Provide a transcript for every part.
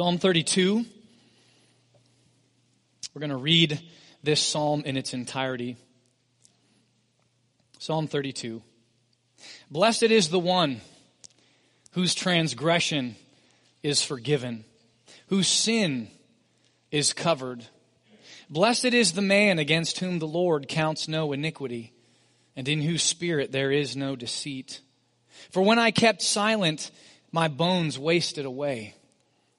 Psalm 32. We're going to read this psalm in its entirety. Psalm 32. Blessed is the one whose transgression is forgiven, whose sin is covered. Blessed is the man against whom the Lord counts no iniquity, and in whose spirit there is no deceit. For when I kept silent, my bones wasted away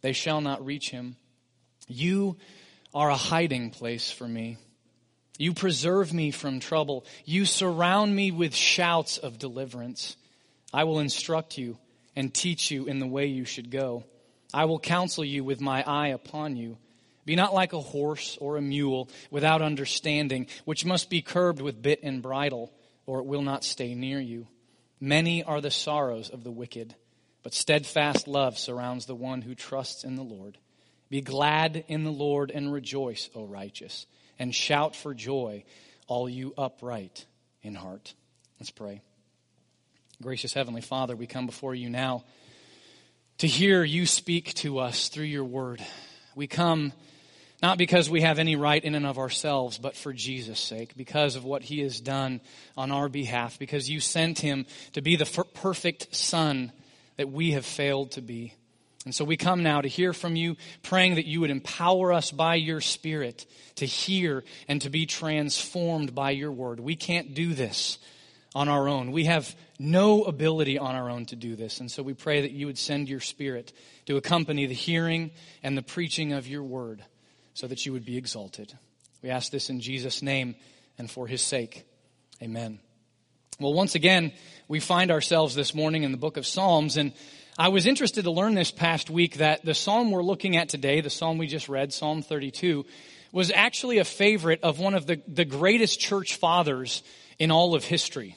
they shall not reach him. You are a hiding place for me. You preserve me from trouble. You surround me with shouts of deliverance. I will instruct you and teach you in the way you should go. I will counsel you with my eye upon you. Be not like a horse or a mule without understanding, which must be curbed with bit and bridle, or it will not stay near you. Many are the sorrows of the wicked but steadfast love surrounds the one who trusts in the Lord. Be glad in the Lord and rejoice, O righteous, and shout for joy, all you upright in heart. Let's pray. Gracious Heavenly Father, we come before you now to hear you speak to us through your word. We come not because we have any right in and of ourselves, but for Jesus' sake, because of what he has done on our behalf, because you sent him to be the perfect Son that we have failed to be. And so we come now to hear from you, praying that you would empower us by your Spirit to hear and to be transformed by your word. We can't do this on our own. We have no ability on our own to do this. And so we pray that you would send your Spirit to accompany the hearing and the preaching of your word so that you would be exalted. We ask this in Jesus' name and for his sake. Amen. Well, once again, we find ourselves this morning in the book of Psalms, and I was interested to learn this past week that the psalm we're looking at today, the psalm we just read, Psalm 32, was actually a favorite of one of the, the greatest church fathers in all of history.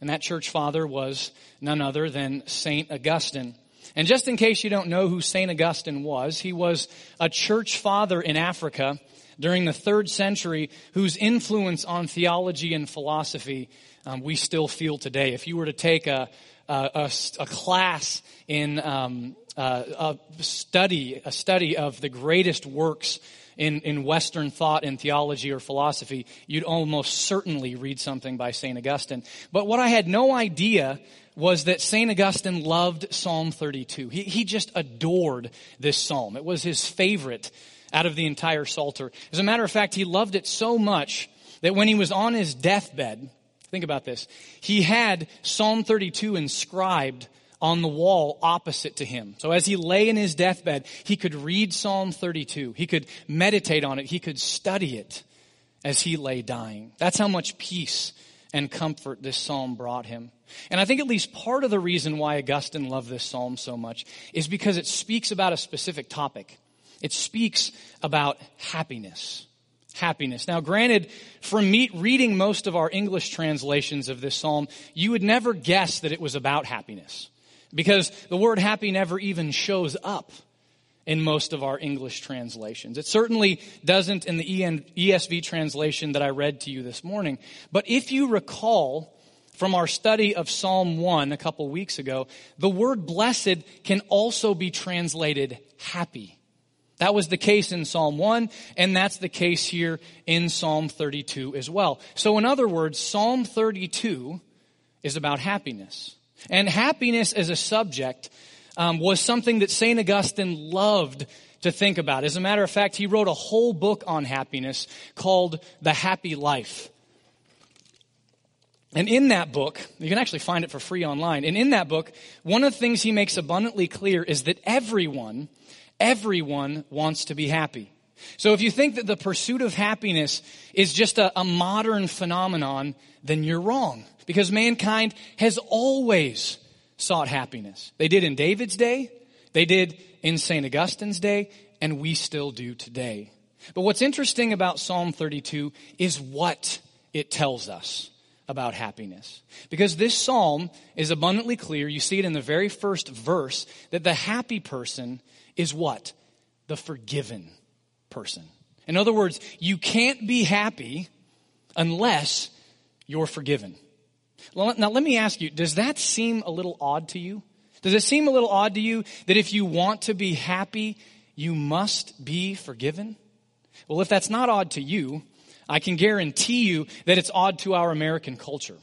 And that church father was none other than St. Augustine. And just in case you don't know who St. Augustine was, he was a church father in Africa during the third century whose influence on theology and philosophy um, we still feel today. If you were to take a, a, a, a class in um, uh, a study, a study of the greatest works in, in Western thought and theology or philosophy, you'd almost certainly read something by St. Augustine. But what I had no idea was that St. Augustine loved Psalm 32. He, he just adored this psalm. It was his favorite out of the entire Psalter. As a matter of fact, he loved it so much that when he was on his deathbed, Think about this. He had Psalm 32 inscribed on the wall opposite to him. So as he lay in his deathbed, he could read Psalm 32. He could meditate on it. He could study it as he lay dying. That's how much peace and comfort this psalm brought him. And I think at least part of the reason why Augustine loved this psalm so much is because it speaks about a specific topic. It speaks about happiness happiness. Now, granted, from me reading most of our English translations of this psalm, you would never guess that it was about happiness because the word happy never even shows up in most of our English translations. It certainly doesn't in the ESV translation that I read to you this morning. But if you recall from our study of Psalm 1 a couple weeks ago, the word blessed can also be translated happy. That was the case in Psalm 1, and that's the case here in Psalm 32 as well. So, in other words, Psalm 32 is about happiness. And happiness as a subject um, was something that St. Augustine loved to think about. As a matter of fact, he wrote a whole book on happiness called The Happy Life. And in that book, you can actually find it for free online. And in that book, one of the things he makes abundantly clear is that everyone Everyone wants to be happy. So if you think that the pursuit of happiness is just a, a modern phenomenon, then you're wrong. Because mankind has always sought happiness. They did in David's day. They did in St. Augustine's day, and we still do today. But what's interesting about Psalm 32 is what it tells us about happiness. Because this psalm is abundantly clear. You see it in the very first verse that the happy person is what? The forgiven person. In other words, you can't be happy unless you're forgiven. Now, let me ask you, does that seem a little odd to you? Does it seem a little odd to you that if you want to be happy, you must be forgiven? Well, if that's not odd to you, I can guarantee you that it's odd to our American culture.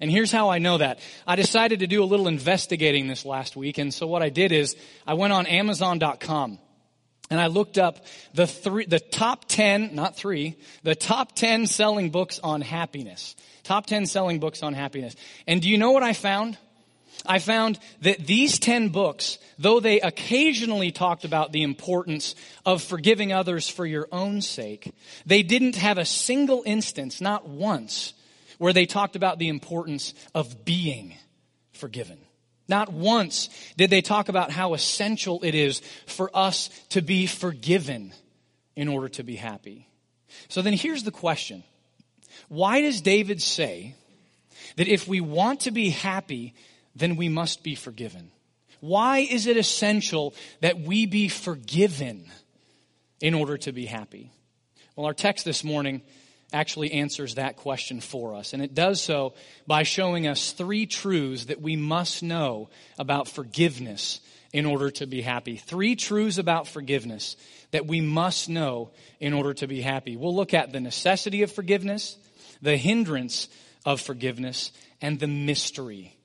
And here's how I know that. I decided to do a little investigating this last week, and so what I did is I went on Amazon.com and I looked up the three, the top 10, not three, the top 10 selling books on happiness. Top 10 selling books on happiness. And do you know what I found? I found that these 10 books, though they occasionally talked about the importance of forgiving others for your own sake, they didn't have a single instance, not once, where they talked about the importance of being forgiven. Not once did they talk about how essential it is for us to be forgiven in order to be happy. So then here's the question. Why does David say that if we want to be happy, then we must be forgiven. Why is it essential that we be forgiven in order to be happy? Well, our text this morning actually answers that question for us. And it does so by showing us three truths that we must know about forgiveness in order to be happy. Three truths about forgiveness that we must know in order to be happy. We'll look at the necessity of forgiveness, the hindrance of forgiveness, and the mystery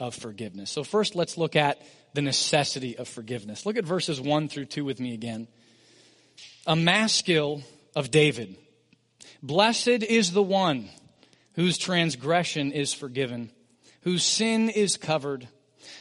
of forgiveness. So, first, let's look at the necessity of forgiveness. Look at verses 1 through 2 with me again. A maskil of David. Blessed is the one whose transgression is forgiven, whose sin is covered.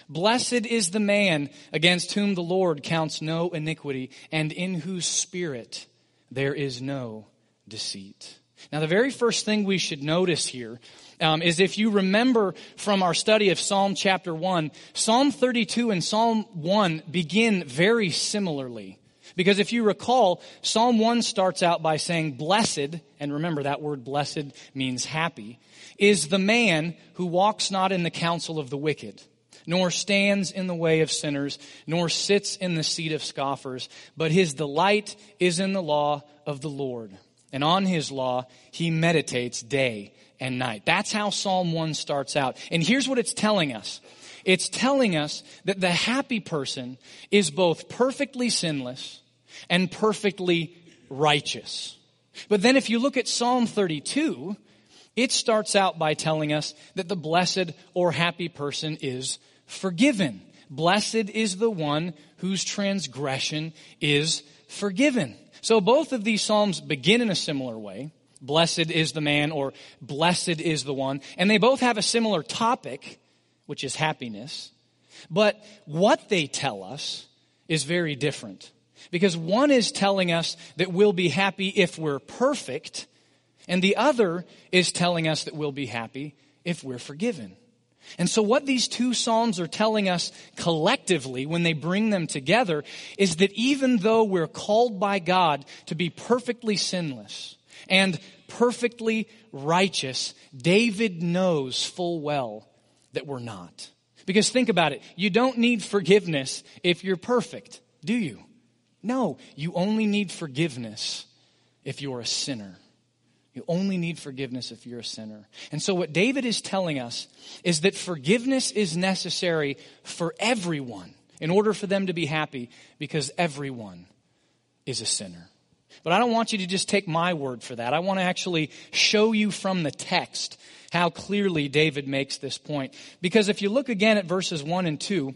Blessed is the man against whom the Lord counts no iniquity, and in whose spirit there is no deceit. Now, the very first thing we should notice here um, is if you remember from our study of Psalm chapter 1, Psalm 32 and Psalm 1 begin very similarly. Because if you recall, Psalm 1 starts out by saying, Blessed, and remember that word blessed means happy, is the man who walks not in the counsel of the wicked, nor stands in the way of sinners, nor sits in the seat of scoffers, but his delight is in the law of the Lord. And on his law he meditates day and night. That's how Psalm 1 starts out. And here's what it's telling us. It's telling us that the happy person is both perfectly sinless and perfectly righteous. But then if you look at Psalm 32, it starts out by telling us that the blessed or happy person is forgiven. Blessed is the one whose transgression is forgiven. So both of these Psalms begin in a similar way. Blessed is the man or blessed is the one. And they both have a similar topic, which is happiness. But what they tell us is very different. Because one is telling us that we'll be happy if we're perfect, and the other is telling us that we'll be happy if we're forgiven. And so what these two Psalms are telling us collectively when they bring them together is that even though we're called by God to be perfectly sinless, and perfectly righteous, David knows full well that we're not. Because think about it. You don't need forgiveness if you're perfect, do you? No, you only need forgiveness if you're a sinner. You only need forgiveness if you're a sinner. And so what David is telling us is that forgiveness is necessary for everyone in order for them to be happy because everyone is a sinner. But I don't want you to just take my word for that. I want to actually show you from the text how clearly David makes this point. Because if you look again at verses 1 and 2,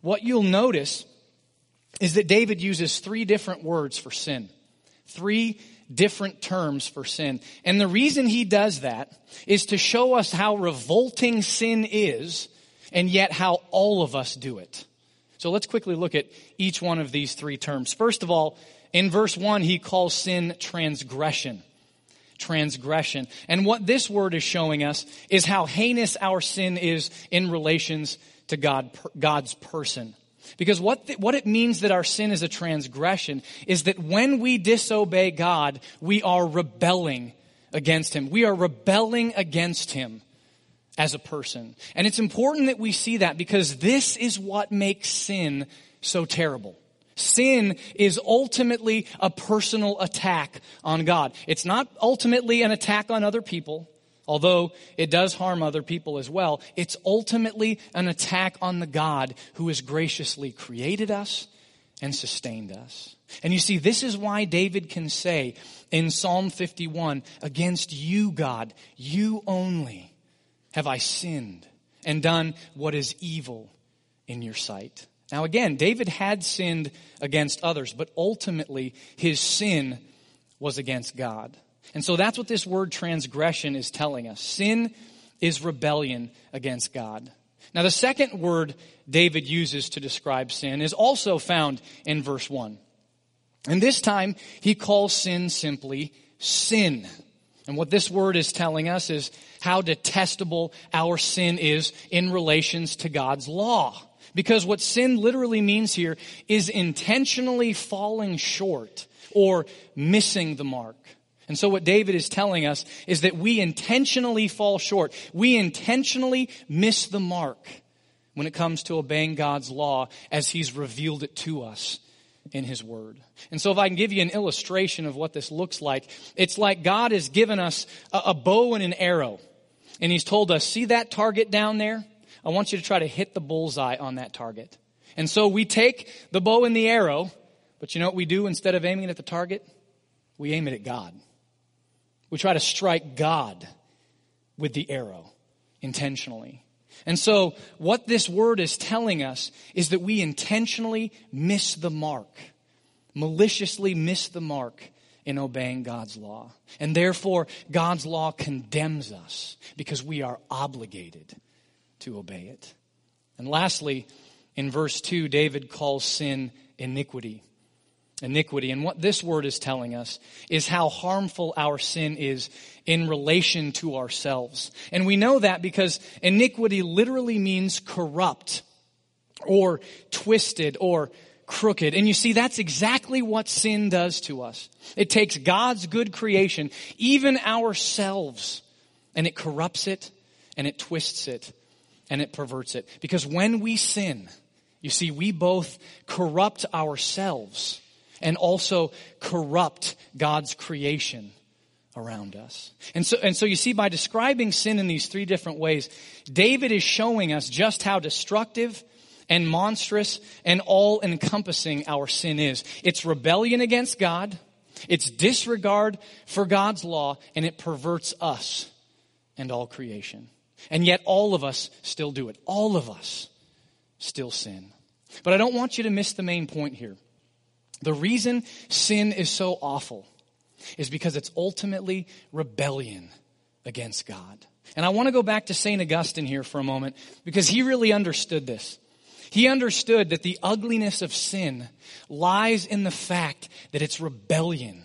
what you'll notice is that David uses three different words for sin. Three different terms for sin. And the reason he does that is to show us how revolting sin is and yet how all of us do it. So let's quickly look at each one of these three terms. First of all, in verse 1, he calls sin transgression. Transgression. And what this word is showing us is how heinous our sin is in relations to God, God's person. Because what, the, what it means that our sin is a transgression is that when we disobey God, we are rebelling against Him. We are rebelling against Him as a person. And it's important that we see that because this is what makes sin so terrible. Sin is ultimately a personal attack on God. It's not ultimately an attack on other people, although it does harm other people as well. It's ultimately an attack on the God who has graciously created us and sustained us. And you see, this is why David can say in Psalm 51, against you, God, you only have I sinned and done what is evil in your sight. Now again, David had sinned against others, but ultimately his sin was against God. And so that's what this word transgression is telling us. Sin is rebellion against God. Now the second word David uses to describe sin is also found in verse 1. And this time he calls sin simply sin. And what this word is telling us is how detestable our sin is in relations to God's law. Because what sin literally means here is intentionally falling short or missing the mark. And so what David is telling us is that we intentionally fall short. We intentionally miss the mark when it comes to obeying God's law as he's revealed it to us in his word. And so if I can give you an illustration of what this looks like, it's like God has given us a, bow and an arrow. And he's told us, see that target down there? I want you to try to hit the bullseye on that target. And so we take the bow and the arrow, but you know what we do instead of aiming it at the target? We aim it at God. We try to strike God with the arrow intentionally. And so what this word is telling us is that we intentionally miss the mark, maliciously miss the mark in obeying God's law. And therefore, God's law condemns us because we are obligated to obey it. And lastly, in verse 2, David calls sin iniquity. Iniquity. And what this word is telling us is how harmful our sin is in relation to ourselves. And we know that because iniquity literally means corrupt or twisted or crooked. And you see, that's exactly what sin does to us. It takes God's good creation, even ourselves, and it corrupts it and it twists it and it perverts it. Because when we sin, you see, we both corrupt ourselves and also corrupt God's creation around us. And so, and so you see, by describing sin in these three different ways, David is showing us just how destructive and monstrous and all encompassing our sin is. It's rebellion against God, it's disregard for God's law, and it perverts us and all creation. And yet all of us still do it. All of us still sin. But I don't want you to miss the main point here. The reason sin is so awful is because it's ultimately rebellion against God. And I want to go back to St. Augustine here for a moment because he really understood this. He understood that the ugliness of sin lies in the fact that it's rebellion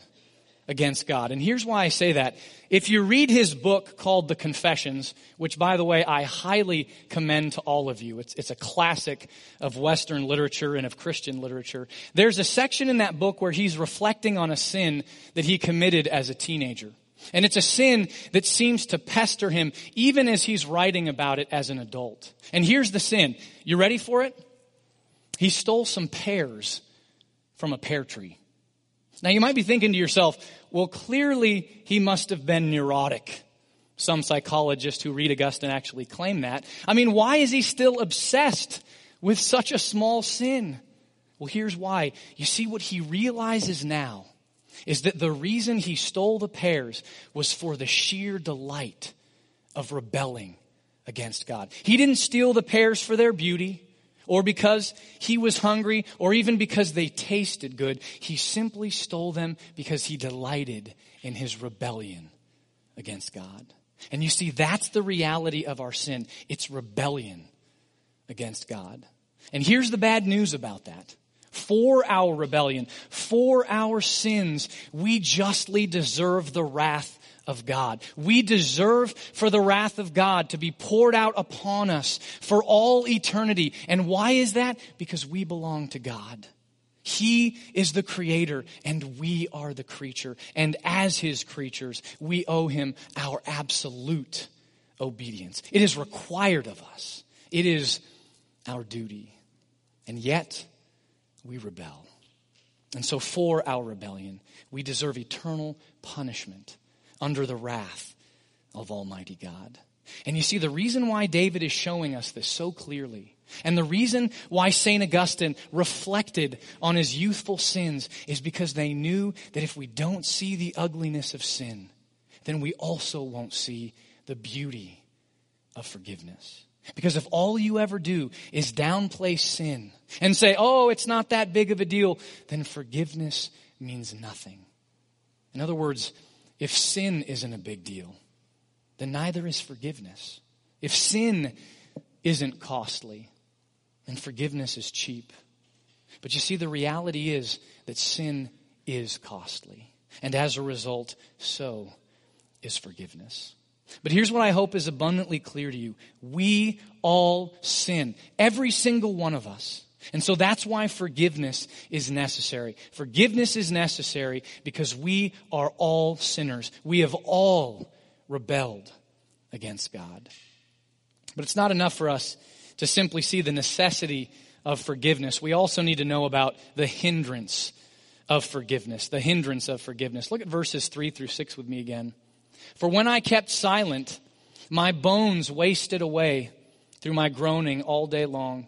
against God. And here's why I say that. If you read his book called The Confessions, which by the way, I highly commend to all of you. It's, it's a classic of Western literature and of Christian literature. There's a section in that book where he's reflecting on a sin that he committed as a teenager. And it's a sin that seems to pester him even as he's writing about it as an adult. And here's the sin. You ready for it? He stole some pears from a pear tree. Now you might be thinking to yourself, well, clearly he must have been neurotic. Some psychologists who read Augustine actually claim that. I mean, why is he still obsessed with such a small sin? Well, here's why. You see, what he realizes now is that the reason he stole the pears was for the sheer delight of rebelling against God. He didn't steal the pears for their beauty or because he was hungry, or even because they tasted good. He simply stole them because he delighted in his rebellion against God. And you see, that's the reality of our sin. It's rebellion against God. And here's the bad news about that. For our rebellion, for our sins, we justly deserve the wrath of God. We deserve for the wrath of God to be poured out upon us for all eternity. And why is that? Because we belong to God. He is the creator and we are the creature. And as his creatures, we owe him our absolute obedience. It is required of us. It is our duty. And yet, we rebel. And so, for our rebellion, we deserve eternal punishment under the wrath of Almighty God. And you see, the reason why David is showing us this so clearly, and the reason why St. Augustine reflected on his youthful sins, is because they knew that if we don't see the ugliness of sin, then we also won't see the beauty of forgiveness. Because if all you ever do is downplay sin and say, oh, it's not that big of a deal, then forgiveness means nothing. In other words, if sin isn't a big deal, then neither is forgiveness. If sin isn't costly, then forgiveness is cheap. But you see, the reality is that sin is costly. And as a result, so is forgiveness. But here's what I hope is abundantly clear to you. We all sin. Every single one of us. And so that's why forgiveness is necessary. Forgiveness is necessary because we are all sinners. We have all rebelled against God. But it's not enough for us to simply see the necessity of forgiveness. We also need to know about the hindrance of forgiveness. The hindrance of forgiveness. Look at verses 3 through 6 with me again. For when I kept silent, my bones wasted away through my groaning all day long.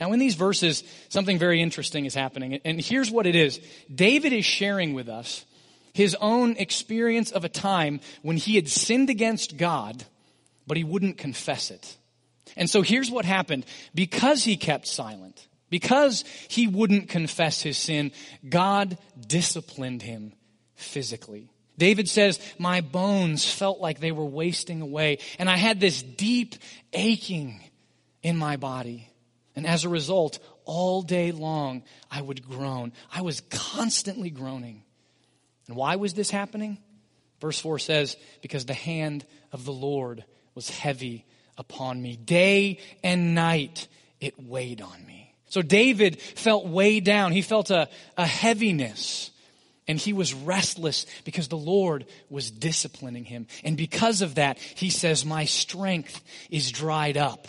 Now, in these verses, something very interesting is happening. And here's what it is David is sharing with us his own experience of a time when he had sinned against God, but he wouldn't confess it. And so here's what happened. Because he kept silent, because he wouldn't confess his sin, God disciplined him physically. David says, My bones felt like they were wasting away, and I had this deep aching in my body. And as a result, all day long, I would groan. I was constantly groaning. And why was this happening? Verse 4 says, Because the hand of the Lord was heavy upon me. Day and night, it weighed on me. So David felt weighed down. He felt a, a heaviness and he was restless because the Lord was disciplining him. And because of that, he says, My strength is dried up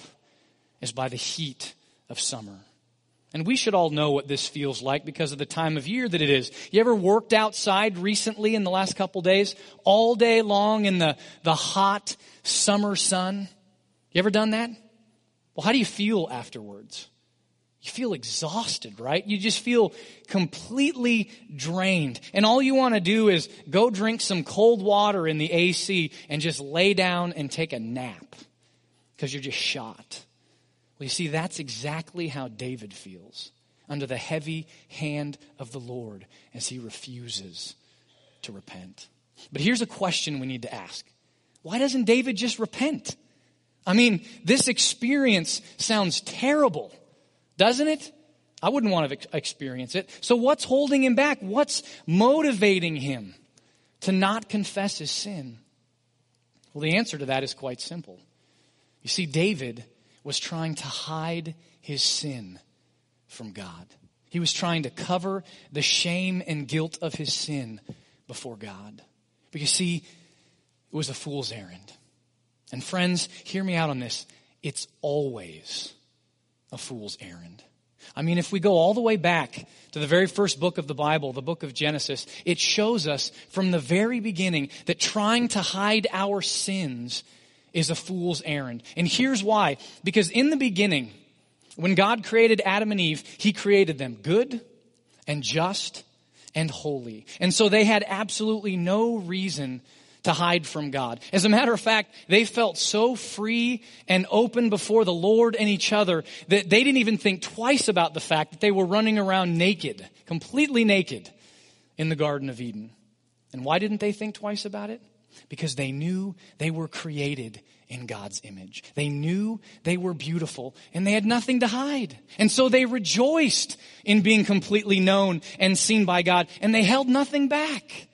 as by the heat of summer. And we should all know what this feels like because of the time of year that it is. You ever worked outside recently in the last couple days? All day long in the, the hot summer sun? You ever done that? Well, how do you feel afterwards? you feel exhausted, right? You just feel completely drained. And all you want to do is go drink some cold water in the AC and just lay down and take a nap because you're just shot. Well, you see, that's exactly how David feels under the heavy hand of the Lord as he refuses to repent. But here's a question we need to ask Why doesn't David just repent? I mean, this experience sounds terrible. Doesn't it? I wouldn't want to experience it. So what's holding him back? What's motivating him to not confess his sin? Well, the answer to that is quite simple. You see, David was trying to hide his sin from God. He was trying to cover the shame and guilt of his sin before God. But you see, it was a fool's errand. And friends, hear me out on this. It's always a fool's errand. I mean, if we go all the way back to the very first book of the Bible, the book of Genesis, it shows us from the very beginning that trying to hide our sins is a fool's errand. And here's why. Because in the beginning, when God created Adam and Eve, He created them good and just and holy. And so they had absolutely no reason to hide from God. As a matter of fact, they felt so free and open before the Lord and each other that they didn't even think twice about the fact that they were running around naked, completely naked in the Garden of Eden. And why didn't they think twice about it? Because they knew they were created in God's image. They knew they were beautiful and they had nothing to hide. And so they rejoiced in being completely known and seen by God and they held nothing back.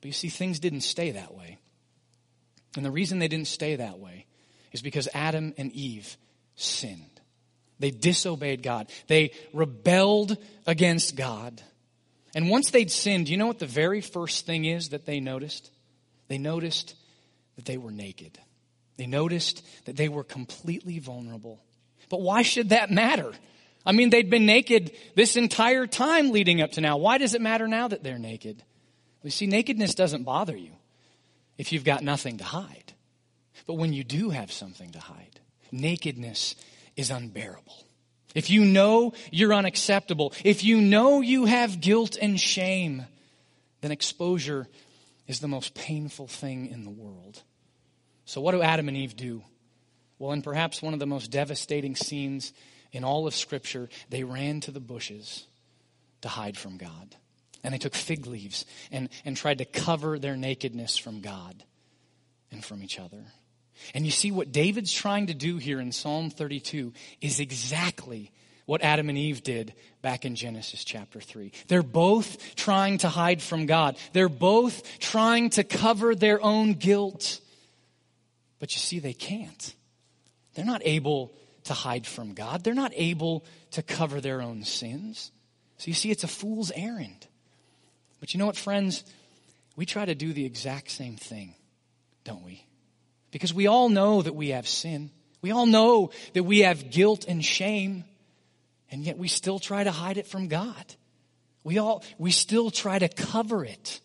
But you see, things didn't stay that way. And the reason they didn't stay that way is because Adam and Eve sinned. They disobeyed God. They rebelled against God. And once they'd sinned, you know what the very first thing is that they noticed? They noticed that they were naked. They noticed that they were completely vulnerable. But why should that matter? I mean, they'd been naked this entire time leading up to now. Why does it matter now that they're naked? You see, nakedness doesn't bother you if you've got nothing to hide. But when you do have something to hide, nakedness is unbearable. If you know you're unacceptable, if you know you have guilt and shame, then exposure is the most painful thing in the world. So, what do Adam and Eve do? Well, in perhaps one of the most devastating scenes in all of Scripture, they ran to the bushes to hide from God. And they took fig leaves and, and tried to cover their nakedness from God and from each other. And you see, what David's trying to do here in Psalm 32 is exactly what Adam and Eve did back in Genesis chapter 3. They're both trying to hide from God. They're both trying to cover their own guilt. But you see, they can't. They're not able to hide from God. They're not able to cover their own sins. So you see, it's a fool's errand. But you know what, friends? We try to do the exact same thing, don't we? Because we all know that we have sin. We all know that we have guilt and shame, and yet we still try to hide it from God. We all, we still try to cover it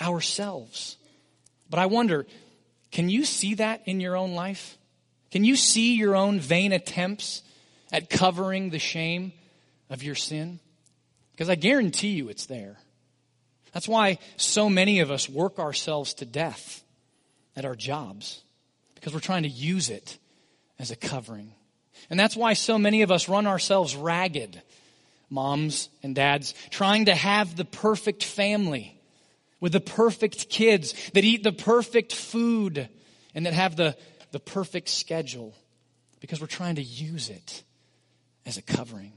ourselves. But I wonder, can you see that in your own life? Can you see your own vain attempts at covering the shame of your sin? Because I guarantee you it's there. That's why so many of us work ourselves to death at our jobs, because we're trying to use it as a covering. And that's why so many of us run ourselves ragged, moms and dads, trying to have the perfect family with the perfect kids that eat the perfect food and that have the, the perfect schedule because we're trying to use it as a covering.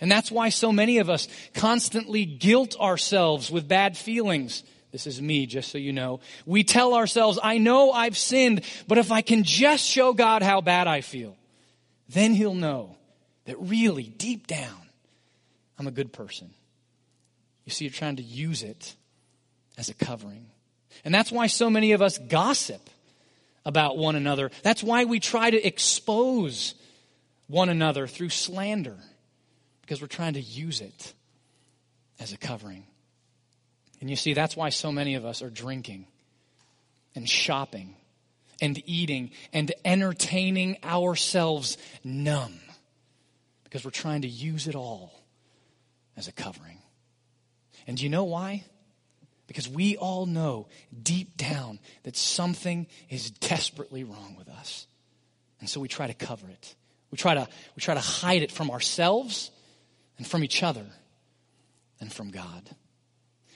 And that's why so many of us constantly guilt ourselves with bad feelings. This is me, just so you know. We tell ourselves, I know I've sinned, but if I can just show God how bad I feel, then He'll know that really, deep down, I'm a good person. You see, you're trying to use it as a covering. And that's why so many of us gossip about one another. That's why we try to expose one another through slander because we're trying to use it as a covering. And you see, that's why so many of us are drinking and shopping and eating and entertaining ourselves numb because we're trying to use it all as a covering. And do you know why? Because we all know deep down that something is desperately wrong with us. And so we try to cover it. We try to, we try to hide it from ourselves and from each other and from God.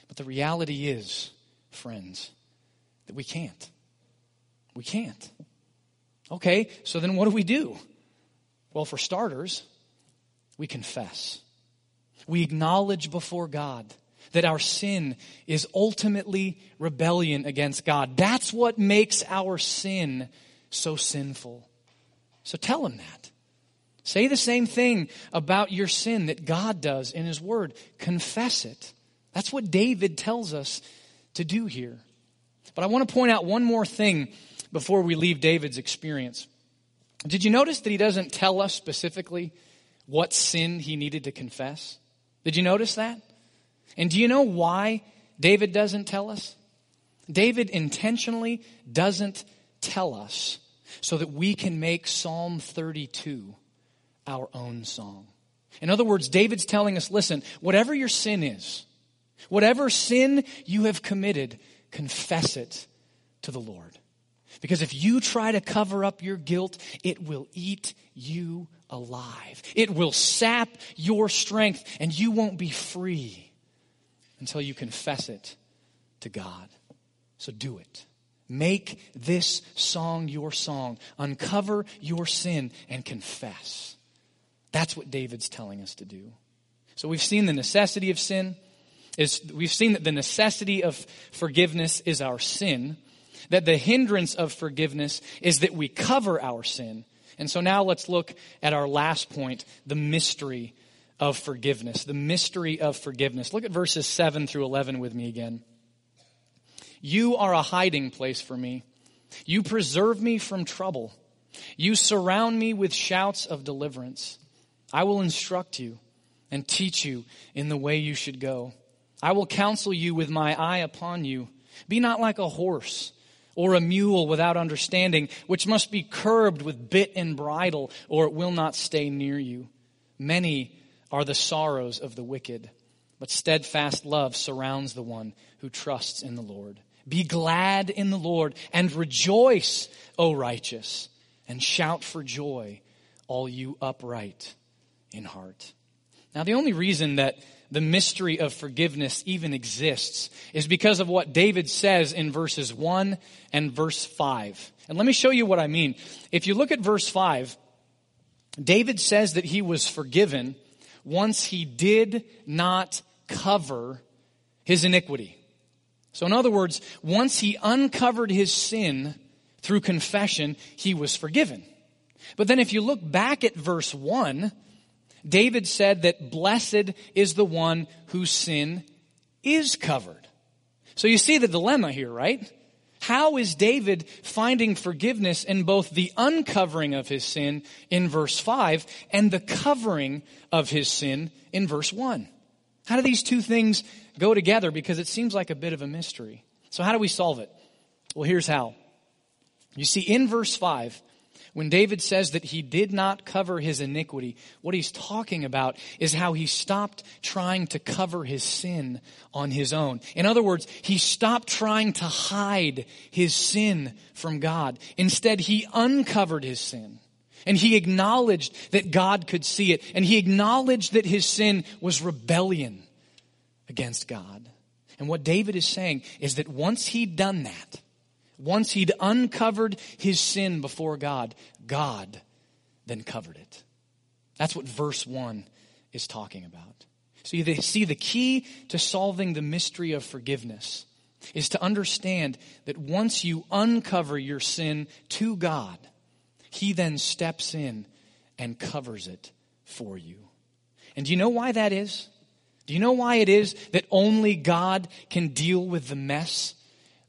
But the reality is, friends, that we can't. We can't. Okay, so then what do we do? Well, for starters, we confess. We acknowledge before God that our sin is ultimately rebellion against God. That's what makes our sin so sinful. So tell him that. Say the same thing about your sin that God does in His Word. Confess it. That's what David tells us to do here. But I want to point out one more thing before we leave David's experience. Did you notice that he doesn't tell us specifically what sin he needed to confess? Did you notice that? And do you know why David doesn't tell us? David intentionally doesn't tell us so that we can make Psalm 32 our own song. In other words, David's telling us listen, whatever your sin is, whatever sin you have committed, confess it to the Lord. Because if you try to cover up your guilt, it will eat you alive. It will sap your strength, and you won't be free until you confess it to God. So do it. Make this song your song. Uncover your sin and confess. That's what David's telling us to do. So we've seen the necessity of sin is we've seen that the necessity of forgiveness is our sin, that the hindrance of forgiveness is that we cover our sin. And so now let's look at our last point, the mystery of forgiveness. The mystery of forgiveness. Look at verses 7 through 11 with me again. You are a hiding place for me. You preserve me from trouble. You surround me with shouts of deliverance. I will instruct you and teach you in the way you should go. I will counsel you with my eye upon you. Be not like a horse or a mule without understanding, which must be curbed with bit and bridle, or it will not stay near you. Many are the sorrows of the wicked, but steadfast love surrounds the one who trusts in the Lord. Be glad in the Lord and rejoice, O righteous, and shout for joy, all you upright in heart. Now, the only reason that the mystery of forgiveness even exists is because of what David says in verses 1 and verse 5. And let me show you what I mean. If you look at verse 5, David says that he was forgiven once he did not cover his iniquity. So, in other words, once he uncovered his sin through confession, he was forgiven. But then if you look back at verse 1, David said that blessed is the one whose sin is covered. So you see the dilemma here, right? How is David finding forgiveness in both the uncovering of his sin in verse 5 and the covering of his sin in verse 1? How do these two things go together? Because it seems like a bit of a mystery. So how do we solve it? Well, here's how. You see, in verse 5, when David says that he did not cover his iniquity, what he's talking about is how he stopped trying to cover his sin on his own. In other words, he stopped trying to hide his sin from God. Instead, he uncovered his sin. And he acknowledged that God could see it. And he acknowledged that his sin was rebellion against God. And what David is saying is that once he'd done that, once he'd uncovered his sin before God, God then covered it. That's what verse 1 is talking about. So you see, the key to solving the mystery of forgiveness is to understand that once you uncover your sin to God, He then steps in and covers it for you. And do you know why that is? Do you know why it is that only God can deal with the mess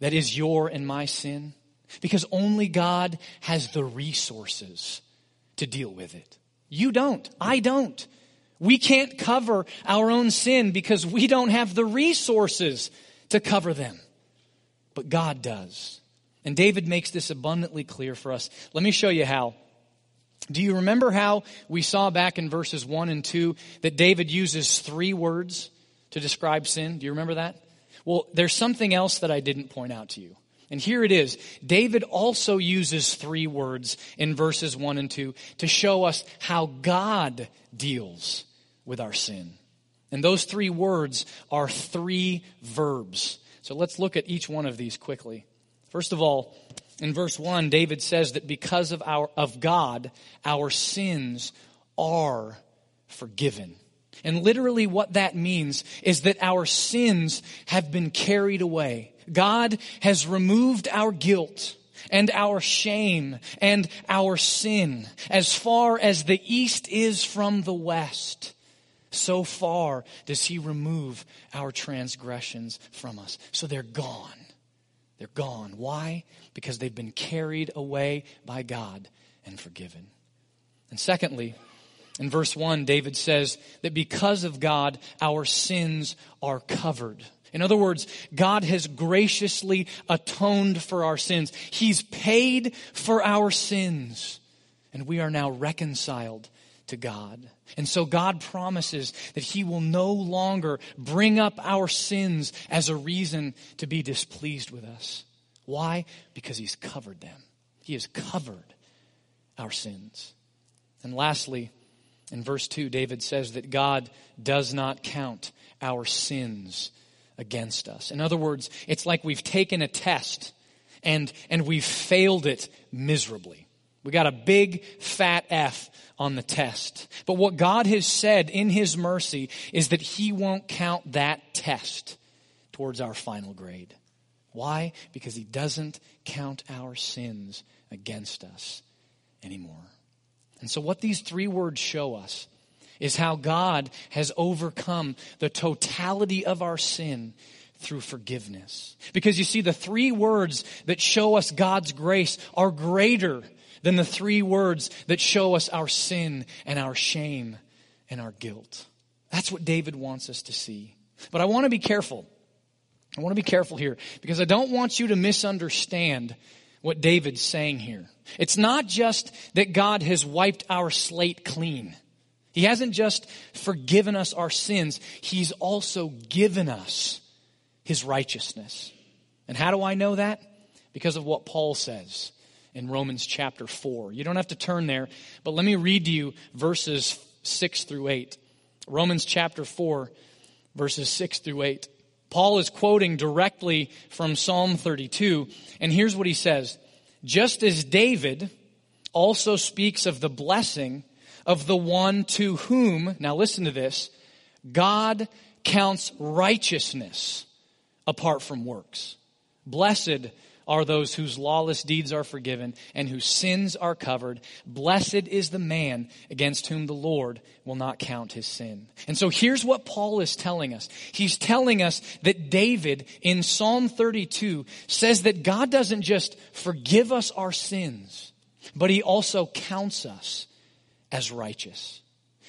that is your and my sin? Because only God has the resources to deal with it. You don't. I don't. We can't cover our own sin because we don't have the resources to cover them. But God does. And David makes this abundantly clear for us. Let me show you how. Do you remember how we saw back in verses 1 and 2 that David uses three words to describe sin? Do you remember that? Well, there's something else that I didn't point out to you. And here it is. David also uses three words in verses 1 and 2 to show us how God deals with our sin. And those three words are three verbs. So let's look at each one of these quickly. First of all, in verse 1, David says that because of our of God, our sins are forgiven. And literally what that means is that our sins have been carried away. God has removed our guilt and our shame and our sin as far as the east is from the west. So far does he remove our transgressions from us. So they're gone. They're gone. Why? Because they've been carried away by God and forgiven. And secondly, in verse 1, David says that because of God, our sins are covered. In other words, God has graciously atoned for our sins. He's paid for our sins. And we are now reconciled to God. And so God promises that He will no longer bring up our sins as a reason to be displeased with us. Why? Because he's covered them. He has covered our sins. And lastly, in verse 2, David says that God does not count our sins against us. In other words, it's like we've taken a test and, and we've failed it miserably. We got a big fat F on the test. But what God has said in His mercy is that He won't count that test towards our final grade. Why? Because He doesn't count our sins against us anymore. And so, what these three words show us is how God has overcome the totality of our sin through forgiveness. Because you see, the three words that show us God's grace are greater than the three words that show us our sin and our shame and our guilt. That's what David wants us to see. But I want to be careful. I want to be careful here because I don't want you to misunderstand what David's saying here. It's not just that God has wiped our slate clean. He hasn't just forgiven us our sins, He's also given us His righteousness. And how do I know that? Because of what Paul says in Romans chapter 4. You don't have to turn there, but let me read to you verses 6 through 8. Romans chapter 4, verses 6 through 8. Paul is quoting directly from Psalm 32, and here's what he says Just as David also speaks of the blessing of the one to whom, now listen to this, God counts righteousness apart from works. Blessed are those whose lawless deeds are forgiven and whose sins are covered. Blessed is the man against whom the Lord will not count his sin. And so here's what Paul is telling us. He's telling us that David in Psalm 32 says that God doesn't just forgive us our sins, but he also counts us as righteous.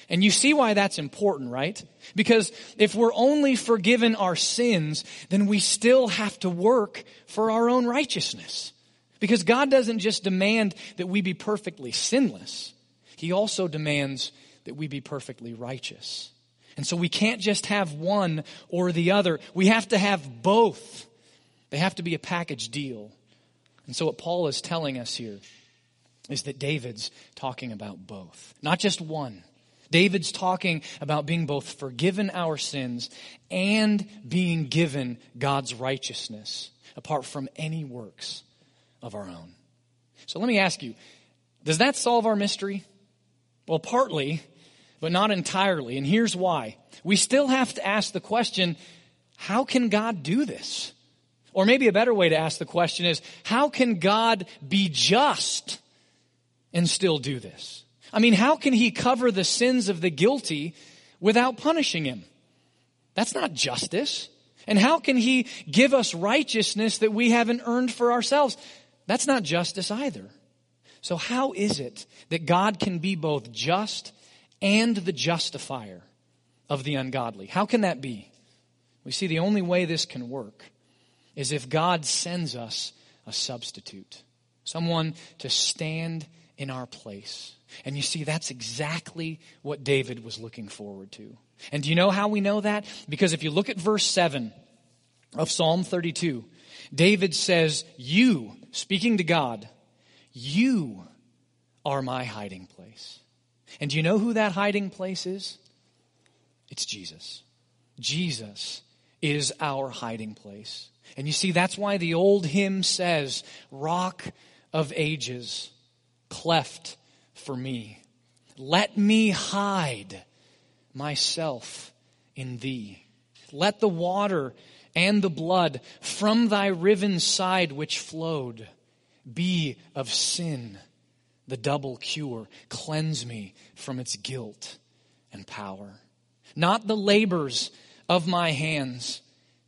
And you see why that's important, right? Because if we're only forgiven our sins, then we still have to work for our own righteousness. Because God doesn't just demand that we be perfectly sinless, He also demands that we be perfectly righteous. And so we can't just have one or the other. We have to have both. They have to be a package deal. And so what Paul is telling us here is that David's talking about both, not just one. David's talking about being both forgiven our sins and being given God's righteousness apart from any works of our own. So let me ask you, does that solve our mystery? Well, partly, but not entirely. And here's why. We still have to ask the question, how can God do this? Or maybe a better way to ask the question is, how can God be just and still do this? I mean, how can he cover the sins of the guilty without punishing him? That's not justice. And how can he give us righteousness that we haven't earned for ourselves? That's not justice either. So how is it that God can be both just and the justifier of the ungodly? How can that be? We see the only way this can work is if God sends us a substitute, someone to stand in our place. And you see, that's exactly what David was looking forward to. And do you know how we know that? Because if you look at verse 7 of Psalm 32, David says, You, speaking to God, you are my hiding place. And do you know who that hiding place is? It's Jesus. Jesus is our hiding place. And you see, that's why the old hymn says, Rock of ages, cleft for me. Let me hide myself in thee. Let the water and the blood from thy riven side which flowed be of sin the double cure. Cleanse me from its guilt and power. Not the labors of my hands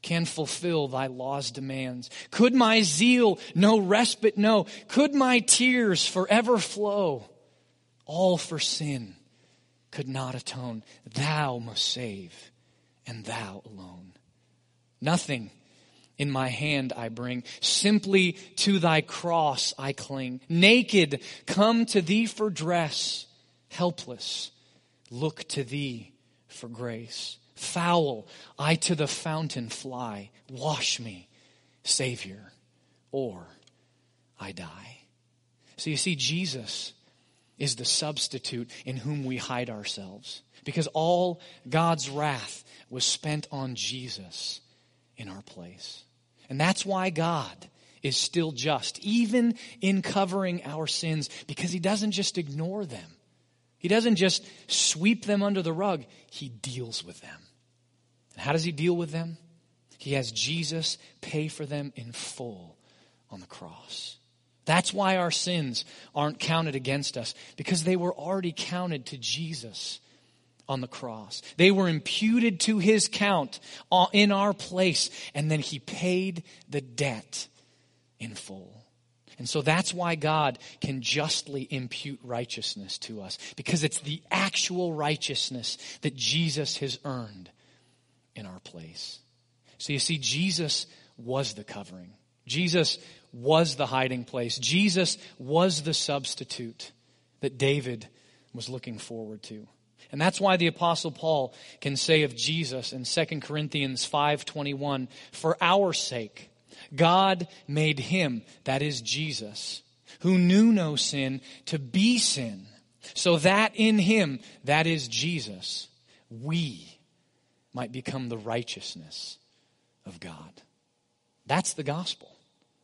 can fulfill thy law's demands. Could my zeal no respite know? Could my tears forever flow? all for sin, could not atone. Thou must save, and thou alone. Nothing in my hand I bring. Simply to thy cross I cling. Naked, come to thee for dress. Helpless, look to thee for grace. Foul, I to the fountain fly. Wash me, Savior, or I die. So you see, Jesus is the substitute in whom we hide ourselves because all God's wrath was spent on Jesus in our place. And that's why God is still just, even in covering our sins, because He doesn't just ignore them. He doesn't just sweep them under the rug, He deals with them. And how does He deal with them? He has Jesus pay for them in full on the cross. That's why our sins aren't counted against us, because they were already counted to Jesus on the cross. They were imputed to his count in our place, and then he paid the debt in full. And so that's why God can justly impute righteousness to us, because it's the actual righteousness that Jesus has earned in our place. So you see, Jesus was the covering. Jesus was the hiding place. Jesus was the substitute that David was looking forward to. And that's why the apostle Paul can say of Jesus in 2 Corinthians 5:21, "For our sake God made him, that is Jesus, who knew no sin, to be sin, so that in him, that is Jesus, we might become the righteousness of God." That's the gospel.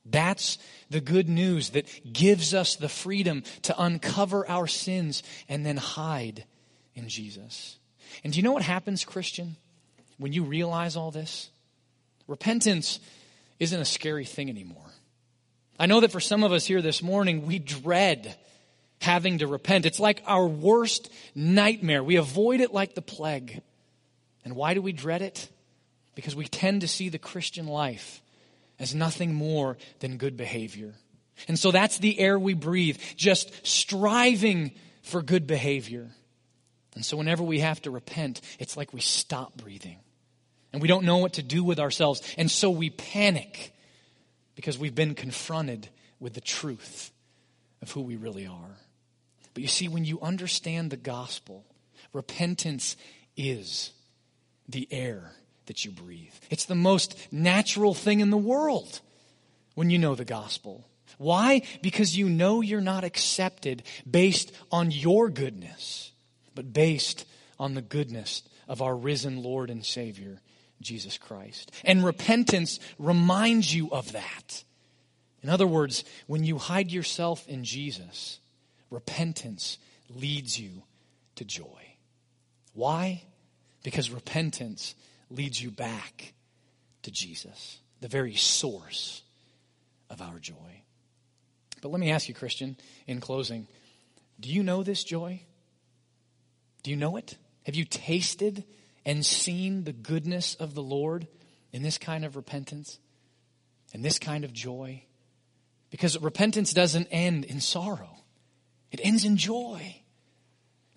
That's the good news that gives us the freedom to uncover our sins and then hide in Jesus. And do you know what happens, Christian, when you realize all this? Repentance isn't a scary thing anymore. I know that for some of us here this morning, we dread having to repent. It's like our worst nightmare. We avoid it like the plague. And why do we dread it? Because we tend to see the Christian life as nothing more than good behavior. And so that's the air we breathe, just striving for good behavior. And so whenever we have to repent, it's like we stop breathing. And we don't know what to do with ourselves. And so we panic because we've been confronted with the truth of who we really are. But you see, when you understand the gospel, repentance is the air that you breathe. It's the most natural thing in the world when you know the gospel. Why? Because you know you're not accepted based on your goodness but based on the goodness of our risen Lord and Savior, Jesus Christ. And repentance reminds you of that. In other words, when you hide yourself in Jesus, repentance leads you to joy. Why? Because repentance leads you back to Jesus, the very source of our joy. But let me ask you, Christian, in closing, do you know this joy? Do you know it? Have you tasted and seen the goodness of the Lord in this kind of repentance and this kind of joy? Because repentance doesn't end in sorrow, it ends in joy.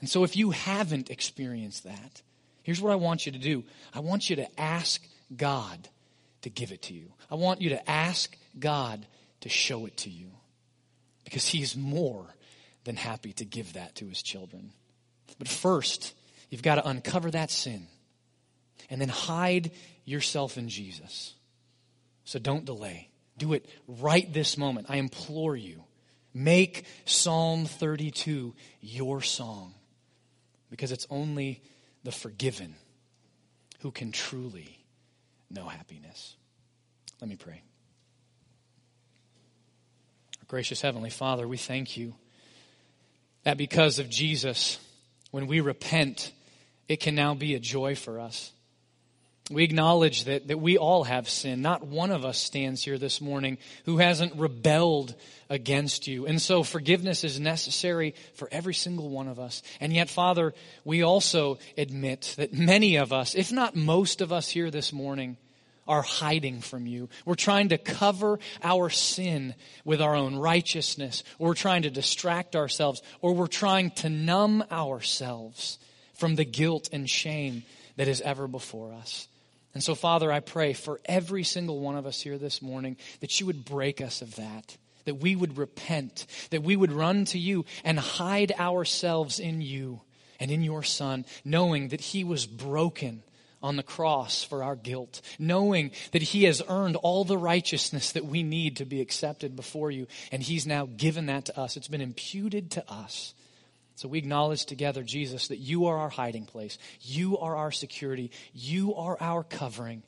And so if you haven't experienced that, here's what I want you to do I want you to ask God to give it to you. I want you to ask God to show it to you because He's more than happy to give that to His children. But first, you've got to uncover that sin and then hide yourself in Jesus. So don't delay. Do it right this moment. I implore you. Make Psalm 32 your song because it's only the forgiven who can truly know happiness. Let me pray. Gracious Heavenly Father, we thank you that because of Jesus, when we repent, it can now be a joy for us. We acknowledge that, that we all have sin. Not one of us stands here this morning who hasn't rebelled against you. And so forgiveness is necessary for every single one of us. And yet, Father, we also admit that many of us, if not most of us here this morning, are hiding from you. We're trying to cover our sin with our own righteousness, or we're trying to distract ourselves, or we're trying to numb ourselves from the guilt and shame that is ever before us. And so, Father, I pray for every single one of us here this morning that you would break us of that, that we would repent, that we would run to you and hide ourselves in you and in your Son, knowing that he was broken on the cross for our guilt, knowing that He has earned all the righteousness that we need to be accepted before you, and He's now given that to us. It's been imputed to us. So we acknowledge together, Jesus, that you are our hiding place. You are our security. You are our covering.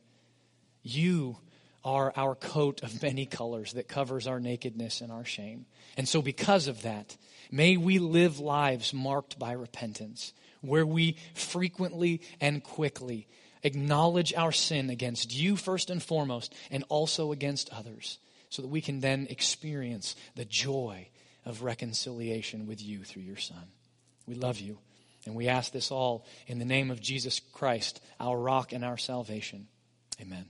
You are our coat of many colors that covers our nakedness and our shame. And so, because of that, may we live lives marked by repentance, where we frequently and quickly acknowledge our sin against you first and foremost, and also against others, so that we can then experience the joy of reconciliation with you through your Son. We love you, and we ask this all in the name of Jesus Christ, our rock and our salvation. Amen.